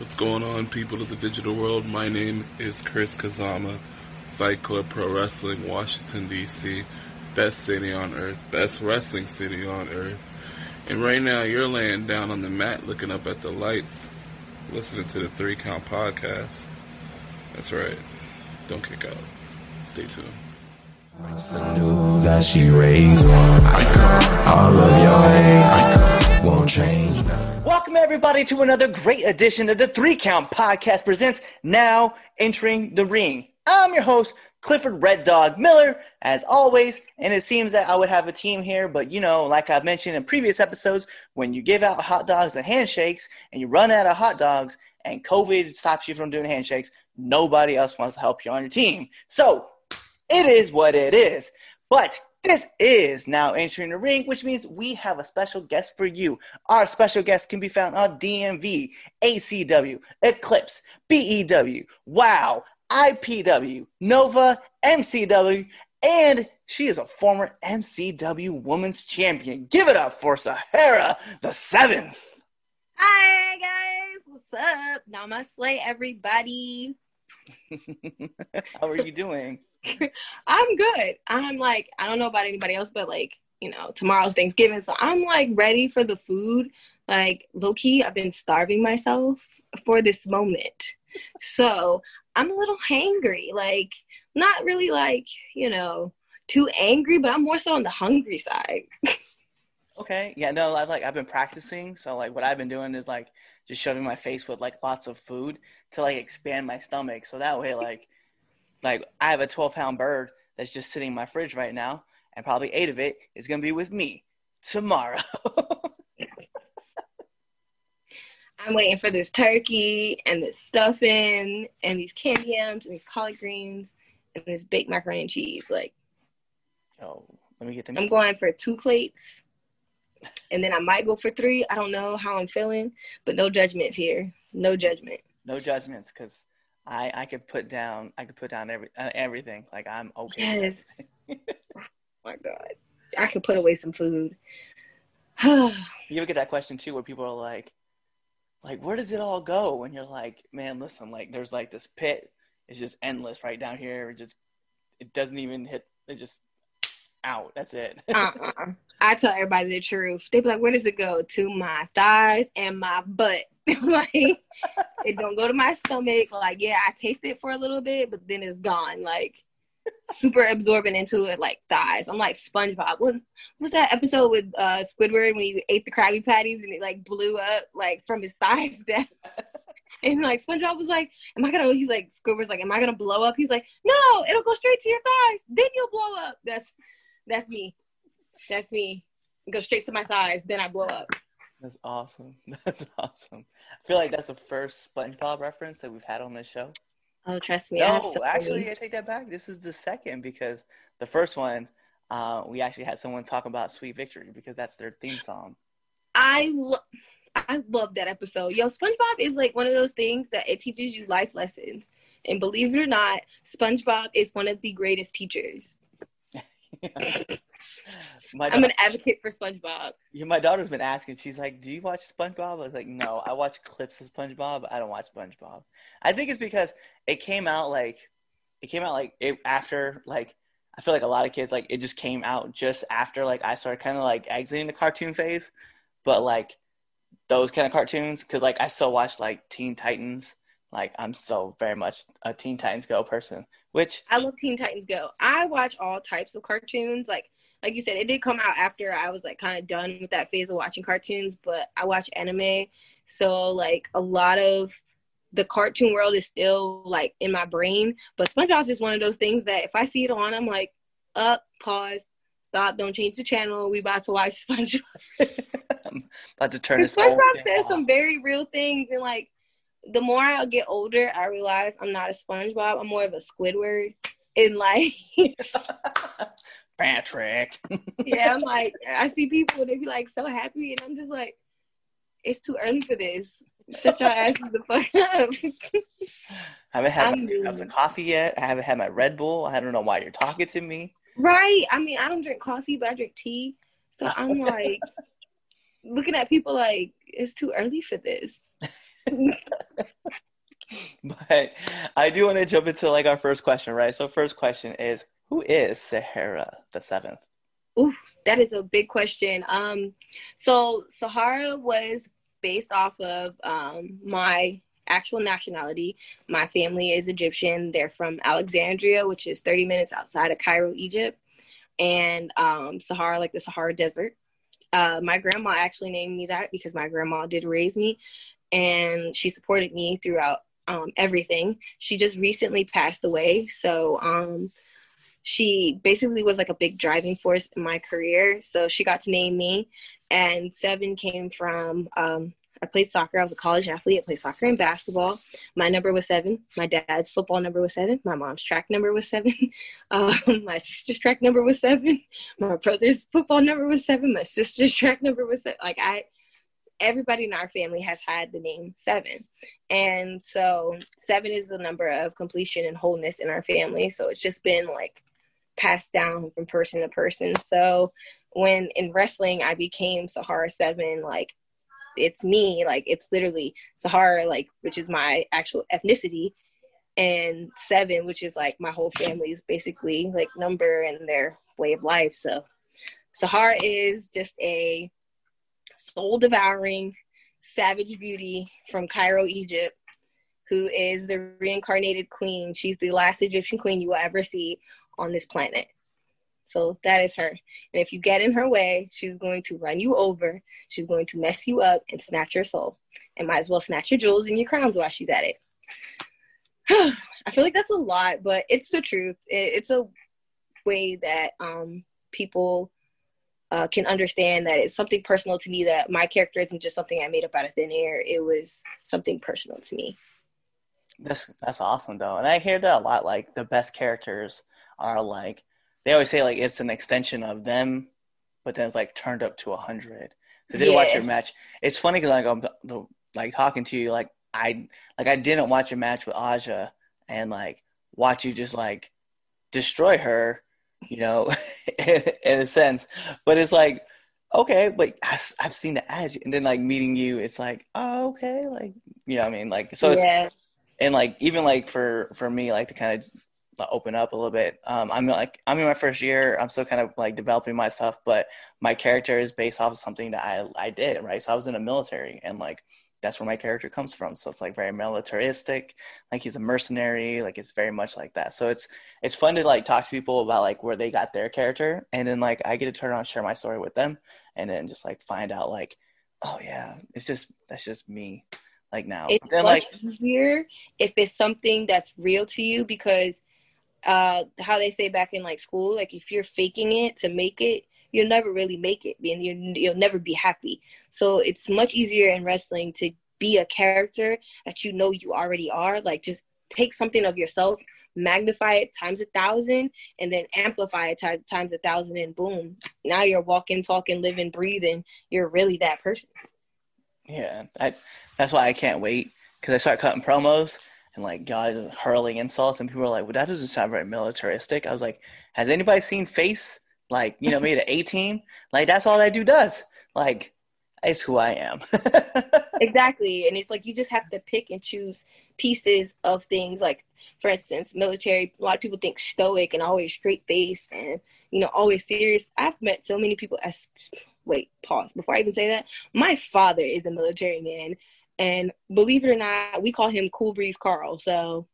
What's going on, people of the digital world? My name is Chris Kazama, Fight Club Pro Wrestling, Washington, D.C., best city on earth, best wrestling city on earth. And right now, you're laying down on the mat looking up at the lights, listening to the Three Count Podcast. That's right. Don't kick out. Stay tuned. knew that she raised one. All of your hate won't change. Welcome everybody to another great edition of the Three Count Podcast presents Now Entering the Ring. I'm your host, Clifford Red Dog Miller, as always, and it seems that I would have a team here, but you know, like I've mentioned in previous episodes, when you give out hot dogs and handshakes and you run out of hot dogs and COVID stops you from doing handshakes, nobody else wants to help you on your team. So it is what it is. But this is now entering the ring, which means we have a special guest for you. Our special guest can be found on DMV, ACW, Eclipse, BEW, WOW, IPW, Nova, MCW, and she is a former MCW Women's Champion. Give it up for Sahara the Seventh. Hi guys, what's up? Namaste, everybody. How are you doing? I'm good. I'm like, I don't know about anybody else, but like, you know, tomorrow's Thanksgiving, so I'm like ready for the food. Like, low key, I've been starving myself for this moment. So I'm a little hangry. Like, not really like, you know, too angry, but I'm more so on the hungry side. Okay. Yeah, no, I've like I've been practicing. So like what I've been doing is like just shoving my face with like lots of food to like expand my stomach. So that way like like I have a twelve pound bird that's just sitting in my fridge right now, and probably eight of it is gonna be with me tomorrow. I'm waiting for this turkey and this stuffing and these candy yams and these collard greens and this baked macaroni and cheese. Like, oh, let me get them. I'm going for two plates and then I might go for three. I don't know how I'm feeling, but no judgments here. No judgment. No judgments, because I I could put down I could put down every uh, everything. Like I'm okay. Yes. oh my God. I could put away some food. you ever get that question too, where people are like, like where does it all go? And you're like, man, listen, like there's like this pit. It's just endless right down here. It just it doesn't even hit. It just out. That's it. uh-uh. I tell everybody the truth. They be like, where does it go? To my thighs and my butt. like it don't go to my stomach. Like, yeah, I taste it for a little bit, but then it's gone. Like super absorbent into it, like thighs. I'm like SpongeBob. What was that episode with uh Squidward when he ate the Krabby Patties and it like blew up like from his thighs down? And like SpongeBob was like, "Am I gonna?" He's like, Squidward's like, "Am I gonna blow up?" He's like, "No, it'll go straight to your thighs. Then you'll blow up." That's that's me. That's me. Go straight to my thighs, then I blow up. That's awesome. That's awesome. I feel like that's the first SpongeBob reference that we've had on this show. Oh, trust me. No, actually. I take that back. This is the second because the first one, uh, we actually had someone talk about Sweet Victory because that's their theme song. I lo- I love that episode. Yo, SpongeBob is like one of those things that it teaches you life lessons. And believe it or not, SpongeBob is one of the greatest teachers. I'm an advocate for SpongeBob. yeah, my daughter's been asking. She's like, "Do you watch SpongeBob?" I was like, "No, I watch clips of SpongeBob. I don't watch SpongeBob." I think it's because it came out like it came out like it, after like I feel like a lot of kids like it just came out just after like I started kind of like exiting the cartoon phase, but like those kind of cartoons because like I still watch like Teen Titans. Like I'm so very much a Teen Titans Go person, which I love Teen Titans Go. I watch all types of cartoons. Like like you said, it did come out after I was like kind of done with that phase of watching cartoons, but I watch anime. So like a lot of the cartoon world is still like in my brain. But SpongeBob's just one of those things that if I see it on, I'm like, up, pause, stop, don't change the channel. We about to watch SpongeBob. I'm about to turn this. SpongeBob says off. some very real things, and like the more I get older, I realize I'm not a SpongeBob. I'm more of a Squidward. And like, Patrick. yeah, I'm like, I see people they be like so happy, and I'm just like, it's too early for this. Shut your asses the fuck up. I haven't had I'm my two cups of coffee yet. I haven't had my Red Bull. I don't know why you're talking to me. right? I mean, I don't drink coffee, but I drink tea. So I'm like looking at people like it's too early for this. I, I do want to jump into like our first question, right? So first question is who is Sahara the seventh? Ooh, that is a big question. Um, so Sahara was based off of um, my actual nationality. My family is Egyptian. They're from Alexandria, which is 30 minutes outside of Cairo, Egypt, and um, Sahara, like the Sahara Desert. Uh, my grandma actually named me that because my grandma did raise me, and she supported me throughout um, everything. She just recently passed away, so um, she basically was like a big driving force in my career. So she got to name me, and seven came from um, I played soccer. I was a college athlete. I played soccer and basketball. My number was seven. My dad's football number was seven. My mom's track number was seven. Um, my sister's track number was seven. My brother's football number was seven. My sister's track number was seven. Like I, everybody in our family has had the name seven, and so seven is the number of completion and wholeness in our family. So it's just been like passed down from person to person. So when in wrestling I became Sahara Seven, like it's me like it's literally sahara like which is my actual ethnicity and seven which is like my whole family's basically like number and their way of life so sahara is just a soul devouring savage beauty from cairo egypt who is the reincarnated queen she's the last egyptian queen you will ever see on this planet so that is her. And if you get in her way, she's going to run you over. She's going to mess you up and snatch your soul. And might as well snatch your jewels and your crowns while she's at it. I feel like that's a lot, but it's the truth. it's a way that um, people uh, can understand that it's something personal to me. That my character isn't just something I made up out of thin air. It was something personal to me. That's that's awesome though, and I hear that a lot. Like the best characters are like they always say like it's an extension of them, but then it's like turned up to a hundred. So they yeah. watch your match. It's funny because like I'm like talking to you, like I like I didn't watch a match with Aja and like watch you just like destroy her, you know, in, in a sense. But it's like okay, but I've seen the edge, and then like meeting you, it's like oh okay, like you know what I mean, like so. Yeah. and like even like for for me, like to kind of open up a little bit. Um, I'm like I'm in my first year. I'm still kind of like developing my stuff, but my character is based off of something that I I did right. So I was in the military, and like that's where my character comes from. So it's like very militaristic. Like he's a mercenary. Like it's very much like that. So it's it's fun to like talk to people about like where they got their character, and then like I get to turn on share my story with them, and then just like find out like, oh yeah, it's just that's just me. Like now, it's then, much like, easier if it's something that's real to you because uh how they say back in like school like if you're faking it to make it you'll never really make it and you you'll never be happy so it's much easier in wrestling to be a character that you know you already are like just take something of yourself magnify it times a thousand and then amplify it t- times a thousand and boom now you're walking talking living breathing you're really that person yeah I, that's why i can't wait because i start cutting promos and like God hurling insults, and people are like, "Well, that doesn't sound very militaristic." I was like, "Has anybody seen Face? Like, you know, made an A team? Like, that's all that dude does. Like, it's who I am." exactly, and it's like you just have to pick and choose pieces of things. Like, for instance, military. A lot of people think stoic and always straight face, and you know, always serious. I've met so many people as wait, pause before I even say that. My father is a military man and believe it or not, we call him Cool Breeze Carl. So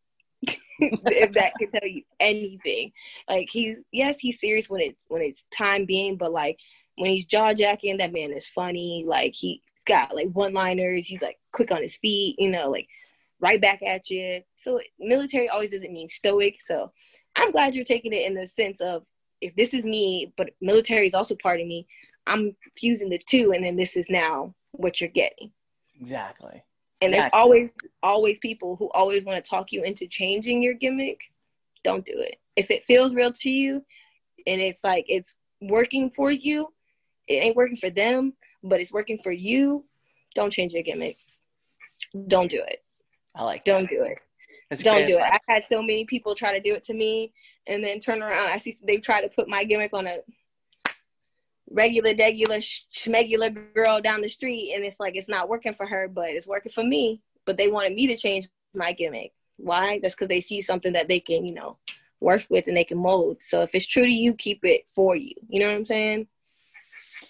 if that can tell you anything, like he's yes, he's serious when it's when it's time being, but like when he's jaw jacking, that man is funny. Like he's got like one liners. He's like quick on his feet. You know, like right back at you. So military always doesn't mean stoic. So I'm glad you're taking it in the sense of if this is me, but military is also part of me. I'm fusing the two, and then this is now what you're getting. Exactly. And exactly. there's always always people who always want to talk you into changing your gimmick. Don't do it. If it feels real to you and it's like it's working for you, it ain't working for them, but it's working for you, don't change your gimmick. Don't do it. I like Don't do it. That's don't do advice. it. I've had so many people try to do it to me and then turn around. I see they try to put my gimmick on a regular, regular, schmegular girl down the street, and it's like it's not working for her, but it's working for me. But they wanted me to change my gimmick. Why? That's because they see something that they can, you know, work with and they can mold. So if it's true to you, keep it for you. You know what I'm saying?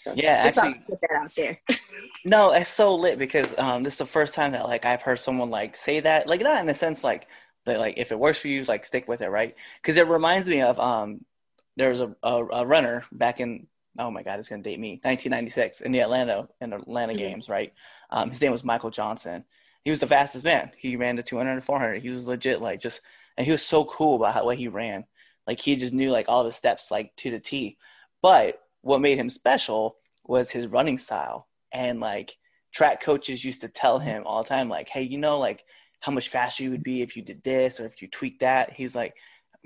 So Yeah, actually- put that out there. No, it's so lit because um, this is the first time that like I've heard someone like say that, like not in a sense like that, like if it works for you, like stick with it, right? Because it reminds me of um, there was a, a, a runner back in oh my god, it's gonna date me, 1996 in the Atlanta in the Atlanta Mhm. games, right? Um, his name was Michael Johnson. He was the fastest man. He ran the 200 and 400. He was legit like just, and he was so cool about how what he ran. Like he just knew like all the steps like to the T. But what made him special was his running style and like track coaches used to tell him all the time like hey you know like how much faster you would be if you did this or if you tweaked that he's like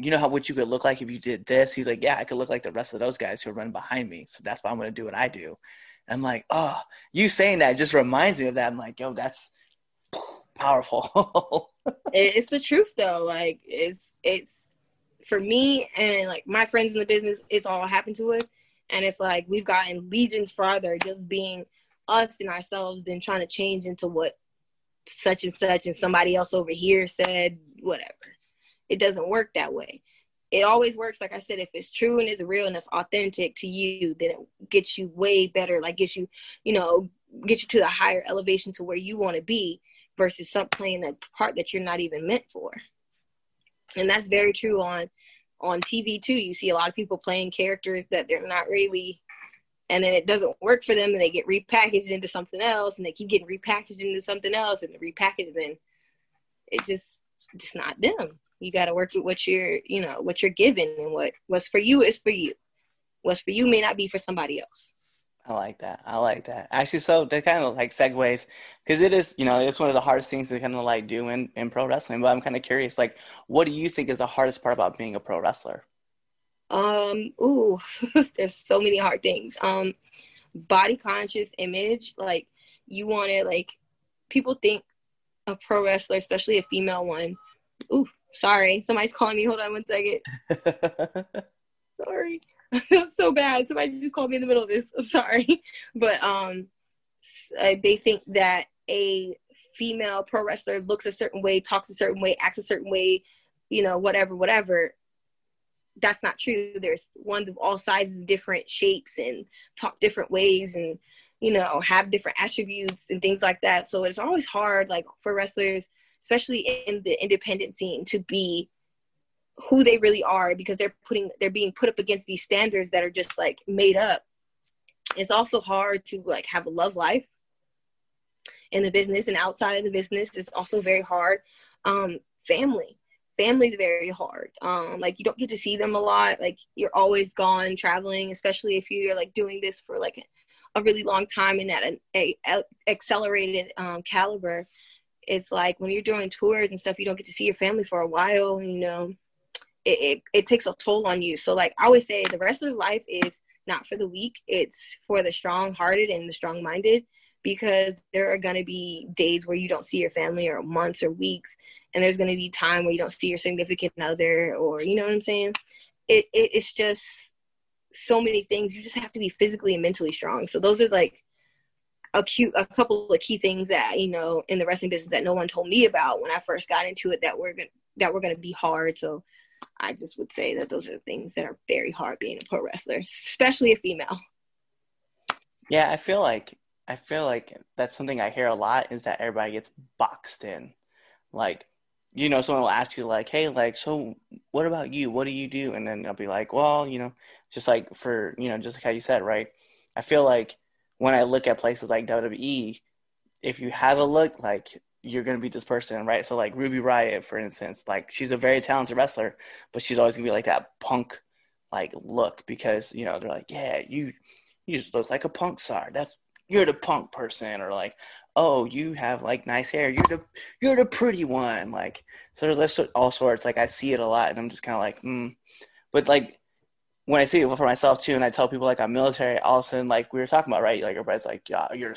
you know how what you could look like if you did this he's like yeah i could look like the rest of those guys who are running behind me so that's why i'm going to do what i do and i'm like oh you saying that just reminds me of that i'm like yo that's powerful it's the truth though. Like it's it's for me and like my friends in the business, it's all happened to us. And it's like we've gotten legions farther just being us and ourselves than trying to change into what such and such and somebody else over here said, whatever. It doesn't work that way. It always works, like I said, if it's true and it's real and it's authentic to you, then it gets you way better, like gets you, you know, get you to the higher elevation to where you want to be versus some playing the part that you're not even meant for. And that's very true on on TV too. You see a lot of people playing characters that they're not really and then it doesn't work for them and they get repackaged into something else and they keep getting repackaged into something else and repackaged then it just it's not them. You gotta work with what you're you know, what you're given and what what's for you is for you. What's for you may not be for somebody else. I like that. I like that. Actually, so that kind of like segues because it is, you know, it's one of the hardest things to kind of like do in, in pro wrestling. But I'm kind of curious, like, what do you think is the hardest part about being a pro wrestler? Um, ooh, there's so many hard things. Um, body conscious image, like you want to like people think a pro wrestler, especially a female one. Ooh, sorry, somebody's calling me. Hold on one second. Sorry, that's so bad. Somebody just called me in the middle of this. I'm sorry, but um, uh, they think that a female pro wrestler looks a certain way, talks a certain way, acts a certain way, you know, whatever, whatever that's not true. There's ones of all sizes, different shapes, and talk different ways, and you know have different attributes and things like that. So it's always hard, like for wrestlers, especially in the independent scene, to be who they really are because they're putting they're being put up against these standards that are just like made up. It's also hard to like have a love life in the business and outside of the business. It's also very hard. Um, family family's very hard. Um, like you don't get to see them a lot. Like you're always gone traveling, especially if you're like doing this for like a really long time and at an a, a accelerated um, caliber. It's like when you're doing tours and stuff, you don't get to see your family for a while. You know, it, it, it takes a toll on you. So like I always say, the rest of life is not for the weak. It's for the strong-hearted and the strong-minded because there are going to be days where you don't see your family or months or weeks and there's going to be time where you don't see your significant other or you know what i'm saying it, it it's just so many things you just have to be physically and mentally strong so those are like a cute a couple of key things that you know in the wrestling business that no one told me about when i first got into it that were going that were going to be hard so i just would say that those are the things that are very hard being a pro wrestler especially a female Yeah, I feel like I feel like that's something I hear a lot is that everybody gets boxed in. Like, you know, someone will ask you like, "Hey, like, so what about you? What do you do?" And then I'll be like, "Well, you know, just like for you know, just like how you said, right?" I feel like when I look at places like WWE, if you have a look, like you're gonna be this person, right? So like Ruby Riott, for instance, like she's a very talented wrestler, but she's always gonna be like that punk like look because you know they're like, yeah, you you just look like a punk star. That's you're the punk person, or like, oh, you have like nice hair. You're the you're the pretty one. Like, so there's all sorts. Like I see it a lot, and I'm just kind of like, hmm. But like when I see it for myself too, and I tell people like I'm military, all of a sudden like we were talking about, right? Like everybody's like, yeah, you're you're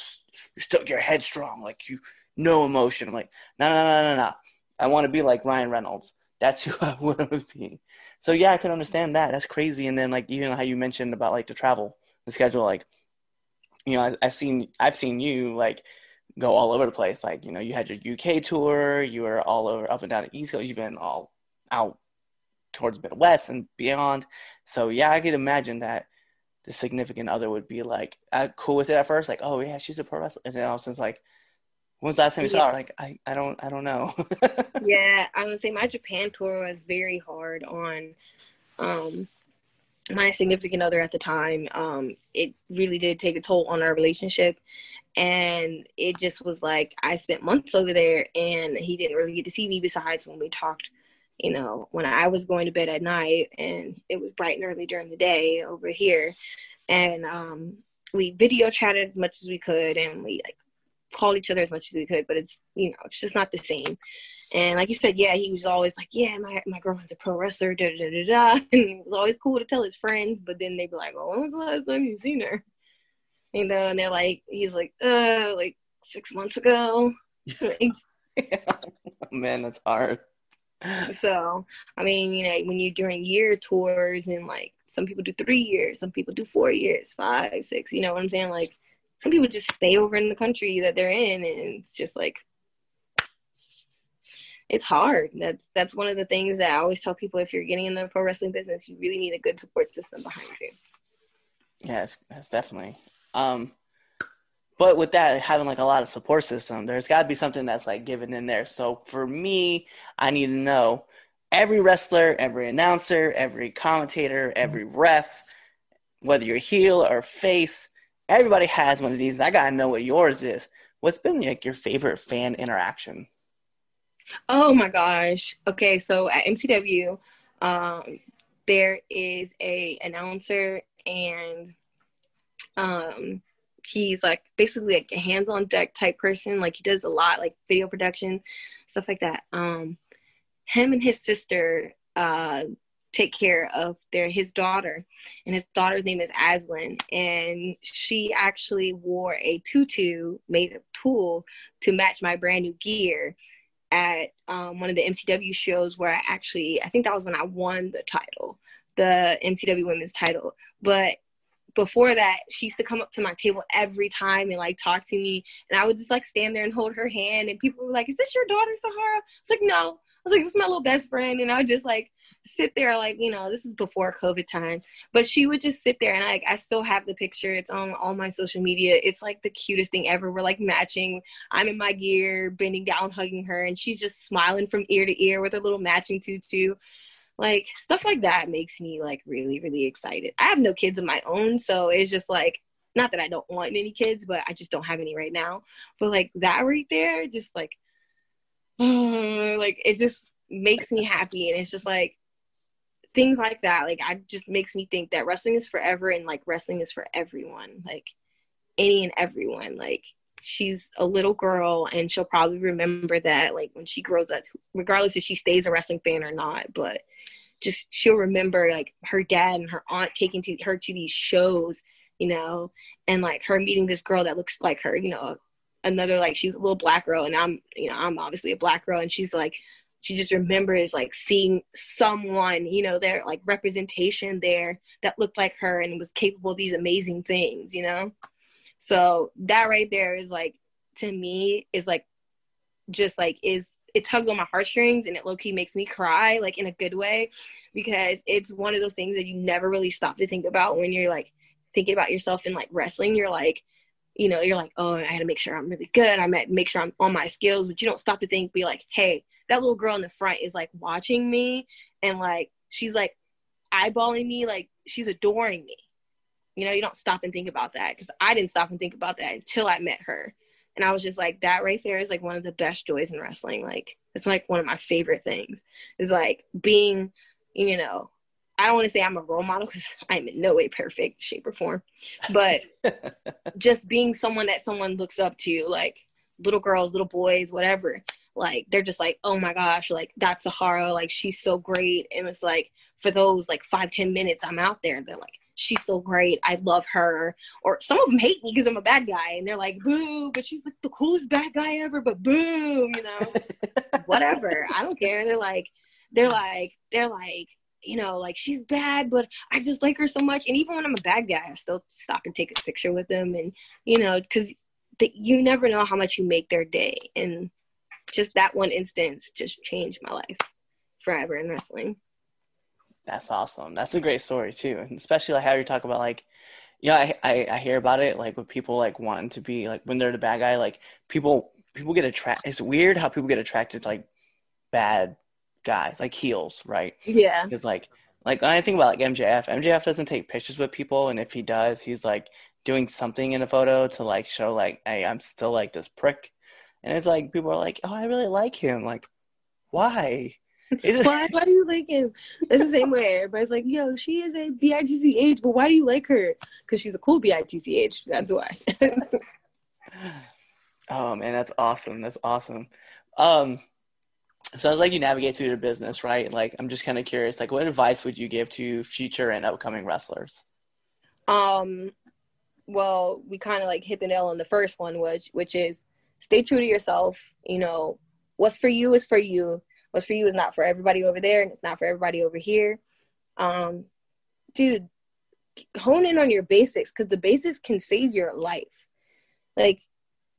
still you're headstrong, like you no emotion. I'm like, no, no, no, no, no. I want to be like Ryan Reynolds. That's who I want to be. So yeah, I can understand that. That's crazy. And then like even how you mentioned about like the travel, the schedule, like you know, I, I've seen I've seen you like go all over the place. Like, you know, you had your UK tour, you were all over up and down the East Coast, you've been all out towards Midwest and beyond. So yeah, I could imagine that the significant other would be like uh, cool with it at first, like, oh yeah, she's a pro wrestler, and then all of a sudden like, when's the last time you saw her? Like, I, I don't I don't know. yeah, I would say my Japan tour was very hard on um my significant other at the time. Um, it really did take a toll on our relationship. And it just was like I spent months over there and he didn't really get to see me besides when we talked you know, when I was going to bed at night and it was bright and early during the day over here. And um, we video chatted as much as we could and we like called each other as much as we could, but it's, you know, it's just not the same. And like you said, yeah, he was always like, yeah, my, my girlfriend's a pro wrestler, da da da da. And it was always cool to tell his friends, but then they'd be like, well, when was the last time you seen her? You know, and they're like, he's like, uh, like six months ago. Man, that's hard so I mean, you know, when you're doing year tours and like some people do three years, some people do four years, five, six, you know what I'm saying? Like some people just stay over in the country that they're in and it's just like it's hard. That's that's one of the things that I always tell people if you're getting in the pro wrestling business, you really need a good support system behind you. Yes, that's definitely. Um but with that having like a lot of support system there's got to be something that's like given in there. So for me i need to know every wrestler every announcer every commentator every ref whether you're heel or face everybody has one of these i gotta know what yours is. What's been like your favorite fan interaction? Oh my gosh. Okay so at mcw um, there is a announcer and um he's like basically like a hands on deck type person. Like he does a lot, like video production, stuff like that. Um, him and his sister uh, take care of their his daughter, and his daughter's name is Aslin, and she actually wore a tutu made of tulle to match my brand new gear at um, one of the MCW shows where I actually I think that was when I won the title, the MCW Women's title, but before that, she used to come up to my table every time and like talk to me. And I would just like stand there and hold her hand. And people were like, Is this your daughter, Sahara? I was like, No. I was like, This is my little best friend. And I would just like sit there, like, you know, this is before COVID time. But she would just sit there and like, I still have the picture. It's on all my social media. It's like the cutest thing ever. We're like matching. I'm in my gear, bending down, hugging her. And she's just smiling from ear to ear with her little matching tutu like stuff like that makes me like really really excited. I have no kids of my own so it's just like not that i don't want any kids but i just don't have any right now. But like that right there just like like it just makes me happy and it's just like things like that like i just makes me think that wrestling is forever and like wrestling is for everyone like any and everyone like she's a little girl and she'll probably remember that like when she grows up regardless if she stays a wrestling fan or not but just she'll remember like her dad and her aunt taking to her to these shows you know and like her meeting this girl that looks like her you know another like she's a little black girl and i'm you know i'm obviously a black girl and she's like she just remembers like seeing someone you know their like representation there that looked like her and was capable of these amazing things you know so that right there is like to me is like just like is it tugs on my heartstrings and it low key makes me cry like in a good way because it's one of those things that you never really stop to think about when you're like thinking about yourself and like wrestling. You're like you know you're like oh i gotta make sure i'm really good. I might make sure i'm on my skills but you don't stop to think be like hey that little girl in the front is like watching me and like she's like eyeballing me like she's adoring me you know, you don't stop and think about that because I didn't stop and think about that until I met her. And I was just like, that right there is like one of the best joys in wrestling. Like, it's like one of my favorite things is like being, you know, I don't want to say I'm a role model because I'm in no way perfect, shape, or form, but just being someone that someone looks up to, like little girls, little boys, whatever. Like they're just like, oh my gosh, like that's Sahara, like she's so great. And it's like for those like five, ten minutes I'm out there, and they're like, she's so great. I love her. Or some of them hate me because I'm a bad guy and they're like, boo, but she's like the coolest bad guy ever, but boom, you know, whatever. I don't care. They're like, they're like, they're like, you know, like she's bad, but I just like her so much. And even when I'm a bad guy, I still stop and take a picture with them. And, you know, because you never know how much you make their day and just that one instance just changed my life forever in wrestling That's awesome. That's a great story too, and especially like how you talk about like, you know, I, I I hear about it like with people like wanting to be like when they're the bad guy, like people people get attracted. It's weird how people get attracted to like bad guys, like heels, right? yeah Because like like when I think about like MJF, MJF doesn't take pictures with people, and if he does, he's like doing something in a photo to like show like, hey, I'm still like this prick, and it's like people are like, oh, I really like him, like, why? Why, why do you like him? It's the same way. Everybody's like, yo, she is a BITCH, but why do you like her? Because she's a cool BITCH. That's why. Oh man, that's awesome. That's awesome. Um, so as like you navigate through your business, right? Like I'm just kind of curious, like what advice would you give to future and upcoming wrestlers? um, well, we kind of like hit the nail on the first one, which which is stay true to yourself. You know, what's for you is for you. What's for you is not for everybody over there, and it's not for everybody over here. Um, dude, hone in on your basics because the basics can save your life. Like,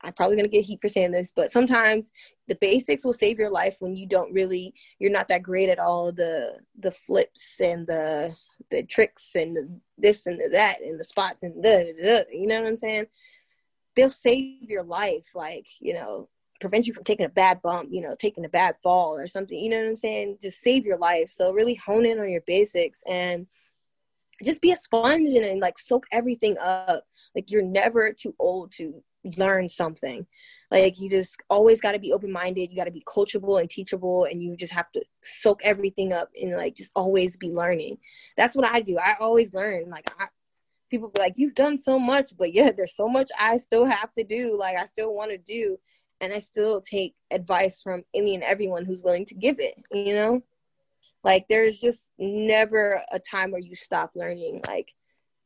I'm probably gonna get heat for saying this, but sometimes the basics will save your life when you don't really, you're not that great at all the the flips and the the tricks and the this and the that and the spots and the you know what I'm saying? They'll save your life, like you know, prevent you from taking a bad bump, you know, taking a bad fall or something. You know what I'm saying? Just save your life. So really hone in on your basics and just be a sponge and, and like soak everything up. Like you're never too old to learn something. Like you just always got to be open minded. You got to be coachable and teachable, and you just have to soak everything up and like just always be learning. That's what I do. I always learn. Like I, people be like, "You've done so much," but yeah, there's so much I still have to do. Like I still want to do, and I still take advice from any and everyone who's willing to give it. You know, like there's just never a time where you stop learning. Like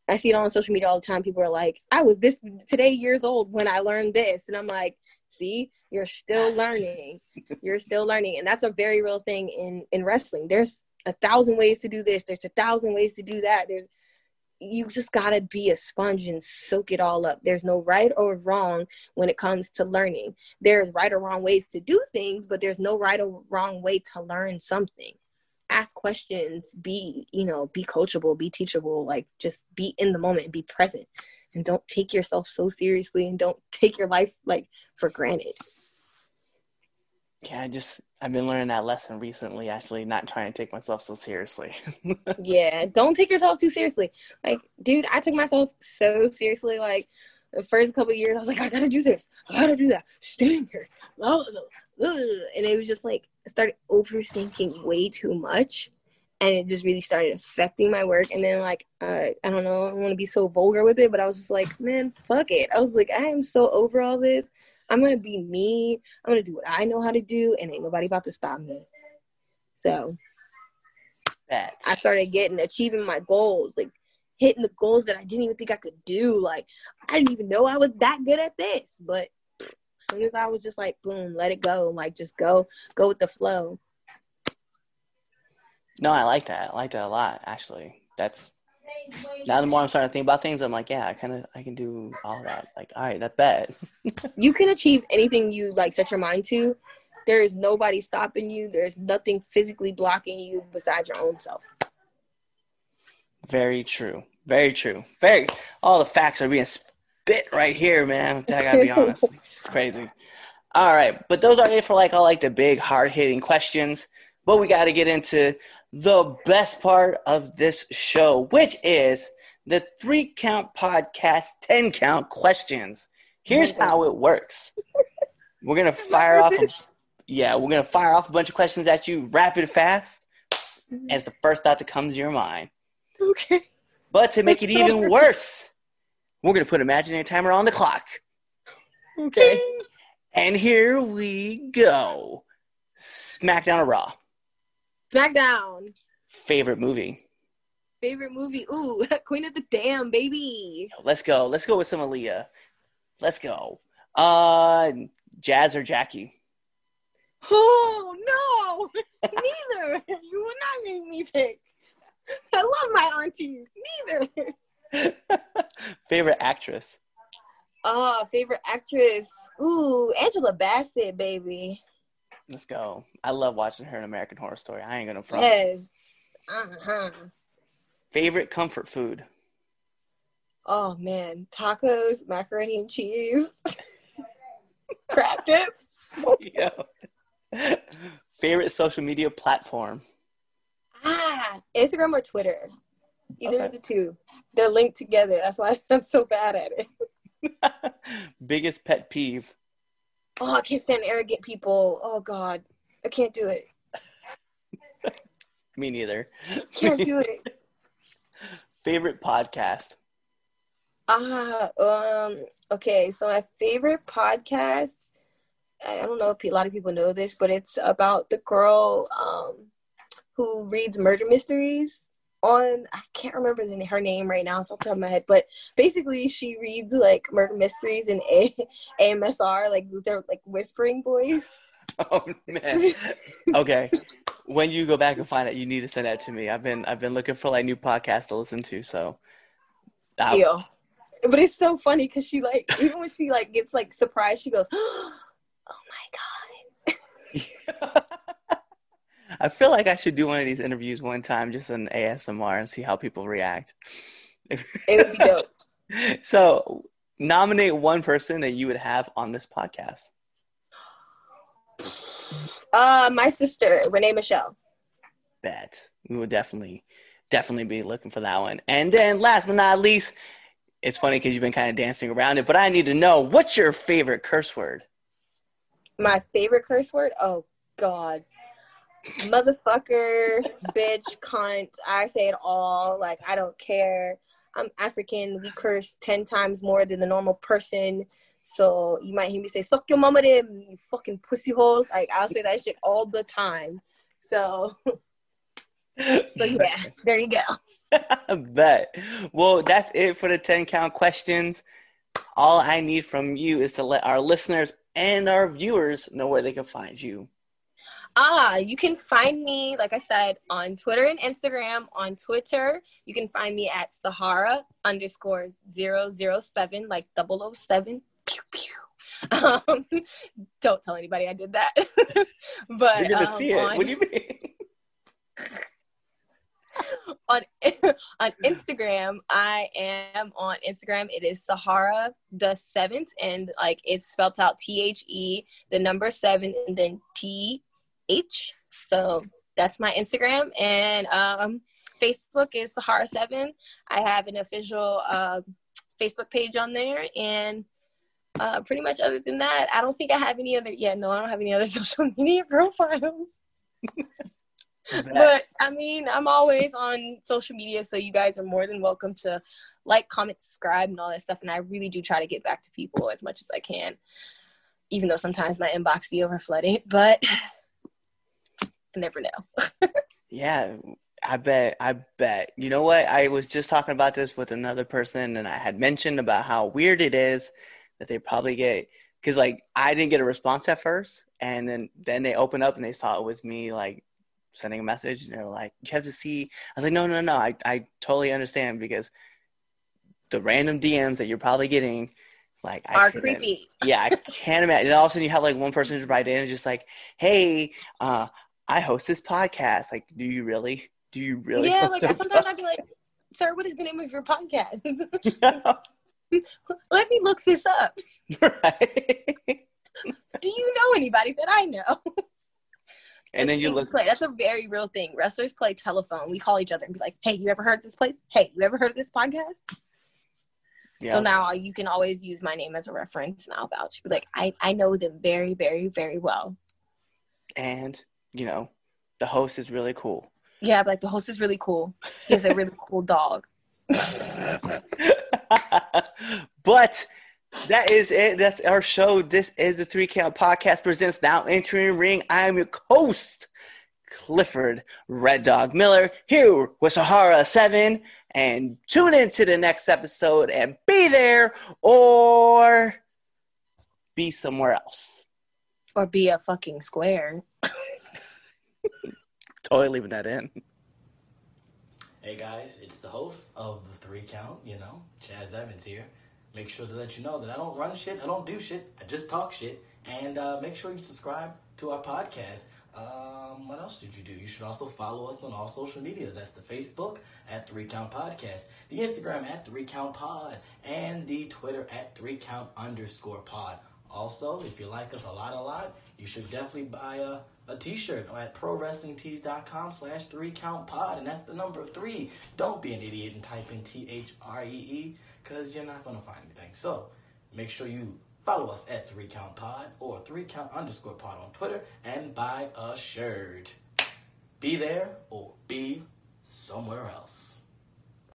I see it on social media all the time. People are like, I was this today years old when I learned this. And I'm like, see, you're still learning. You're still learning. And that's a very real thing in, in wrestling. There's a thousand ways to do this. There's a thousand ways to do that. There's you just gotta be a sponge and soak it all up. There's no right or wrong when it comes to learning. There's right or wrong ways to do things, but there's no right or wrong way to learn something ask questions be you know be coachable be teachable like just be in the moment be present and don't take yourself so seriously and don't take your life like for granted Yeah, I just I've been learning that lesson recently. Actually, not trying to take myself so seriously. yeah don't take yourself too seriously. Like dude i took myself so seriously like the first couple years i was like i gotta do this i gotta do that stand here. And it was just like i started overthinking way too much and it just really started affecting my work. And then like uh, i don't know i want to be so vulgar with it but i was just like man fuck it. I was like i am so over all this i'm gonna be me i'm gonna do what i know how to do and ain't nobody about to stop me so that I started getting achieving my goals, like hitting the goals that I didn't even think I could do. Like I didn't even know I was that good at this, but as soon as I was just like, boom, let it go, like just go, go with the flow. no, I like that. I like that a lot. Actually, that's now the more I'm starting to think about things, I'm like, yeah, I kind of I can do all that. Like, all right, that's bad. You can achieve anything you like set your mind to. There is nobody stopping you. There's nothing physically blocking you besides your own self. Very true. Very true. Very. All the facts are being spit right here, man. I gotta be honest. It's crazy. All right, but those are it for like all like the big hard hitting questions. But we got to get into the best part of this show, which is the three count podcast, ten count questions. Here's how it works. We're gonna fire off. A, yeah, we're gonna fire off a bunch of questions at you, rapid fast, mm-hmm. as the first thought that comes to your mind. Okay. But to make it even worse, we're gonna put imaginary timer on the clock. Okay. And here we go. SmackDown or Raw? SmackDown. Favorite movie? Favorite movie? Ooh, Queen of the Damned, baby. Let's go. Let's go with some Aaliyah. Let's go. Uh, Jazz or Jackie? Oh no, neither. You would not make me pick. I love my aunties. Neither. Favorite actress? Oh, favorite actress. Ooh, Angela Bassett, baby. Let's go. I love watching her in American Horror Story. I ain't gonna front. Yes. Uh-huh. Favorite comfort food. Oh man, tacos, macaroni and cheese, crab dip. Yo. Favorite social media platform. Ah, Instagram or Twitter. Either Okay. of the two. They're linked together. That's why I'm so bad at it. Biggest pet peeve. Oh, I can't stand arrogant people. Oh God, I can't do it. Me neither. Can't do it. Favorite podcast. Ah, um, okay. So my favorite podcast. I I don't know if a lot of people know this, but it's about the girl um, who reads murder mysteries on. I can't remember the, her name right now, it's off the top of my head. But basically, she reads like murder mysteries in A- AMSR, like with their like whispering voice. Oh man. Okay. When you go back and find it, you need to send that to me. I've been I've been looking for like new podcasts to listen to. So. I-. But it's so funny because she like even when she like gets like surprised, she goes, "Oh my god." I feel like I should do one of these interviews one time, just an ASMR, and see how people react. It would be dope. So, nominate one person that you would have on this podcast. Uh, my sister Renee Michelle. Bet we would definitely, definitely be looking for that one. And then, last but not least, it's funny because you've been kind of dancing around it, but I need to know what's your favorite curse word. My favorite curse word? Oh God. Motherfucker, bitch, cunt. I say it all. Like I don't care. I'm African. We curse ten times more than the normal person. So you might hear me say, suck your mama them, you fucking pussy hole. Like I'll say that shit all the time. So so yeah, there you go. Bet. Well, that's it for the 10 count questions. All I need from you is to let our listeners and our viewers know where they can find you. Ah, you can find me, like I said, on Twitter and Instagram. On Twitter, you can find me at Sahara underscore zero zero seven, like 007. Pew, pew. Um, don't tell anybody I did that. but You're to um, see it. on, What do you mean? on on Instagram, I am on Instagram. It is Sahara the seventh, and like it's spelled out T H E, the number seven, and then T H. So that's my Instagram, and um, Facebook is Sahara Seven. I have an official uh, Facebook page on there, and uh, pretty much other than that, I don't think I have any other. Yeah, no, I don't have any other social media profiles. But I mean, I'm always on social media, so you guys are more than welcome to like, comment, subscribe, and all that stuff. And I really do try to get back to people as much as I can, even though sometimes my inbox be over flooded. But I never know. Yeah, I bet. I bet. You know what? I was just talking about this with another person, and I had mentioned about how weird it is that they probably get because like I didn't get a response at first, and then then they opened up and they saw it was me like sending a message, and they're like, "You have to see." I was like, "No, no, no. I I totally understand because the random DMs that you're probably getting." Like I Are creepy. yeah, I can't imagine. And all of a sudden, you have like one person just write in and just like, "Hey, uh, I host this podcast. Like, do you really? Do you really?" yeah, like sometimes I'd be like, "Sir, what is the name of your podcast? podcast?" Let me look this up. right? Do you know anybody that I know?" and then you look. play. That's a very real thing. Wrestlers play telephone. We call each other and be like, "Hey, you ever heard this place? Hey, you ever heard of this podcast?" Yeah, So now you can always use my name as a reference, and I'll vouch. Be like, I I know them very very very well. and you know, the host is really cool. Yeah, but like the host is really cool. He has a really cool dog. but that is it. That's our show. This is the Three Count Podcast presents Now Entering Ring. I am your host, Clifford Red Dog Miller, here with Sahara Seven. And tune in to the next episode and be there or be somewhere else. Or be a fucking square. Totally leaving that in. Hey guys, it's the host of the three count, you know, Chaz Evans here. make sure to let you know that I don't run shit, I don't do shit, I just talk shit. And uh, make sure you subscribe to our podcast. Um, what else did you do? You should also follow us on all social medias. That's the Facebook at Three Count Podcast, the Instagram at Three Count Pod, and the Twitter at Three Count underscore Pod. Also, if you like us a lot, a lot, you should definitely buy a, a t-shirt at prowrestlingtees.com slash three count pod and that's the number three. Don't be an idiot and type in t-h-r-e-e because you're not going to find anything. So make sure you follow us at three count pod or three count underscore pod on twitter and buy a shirt. Be there or be somewhere else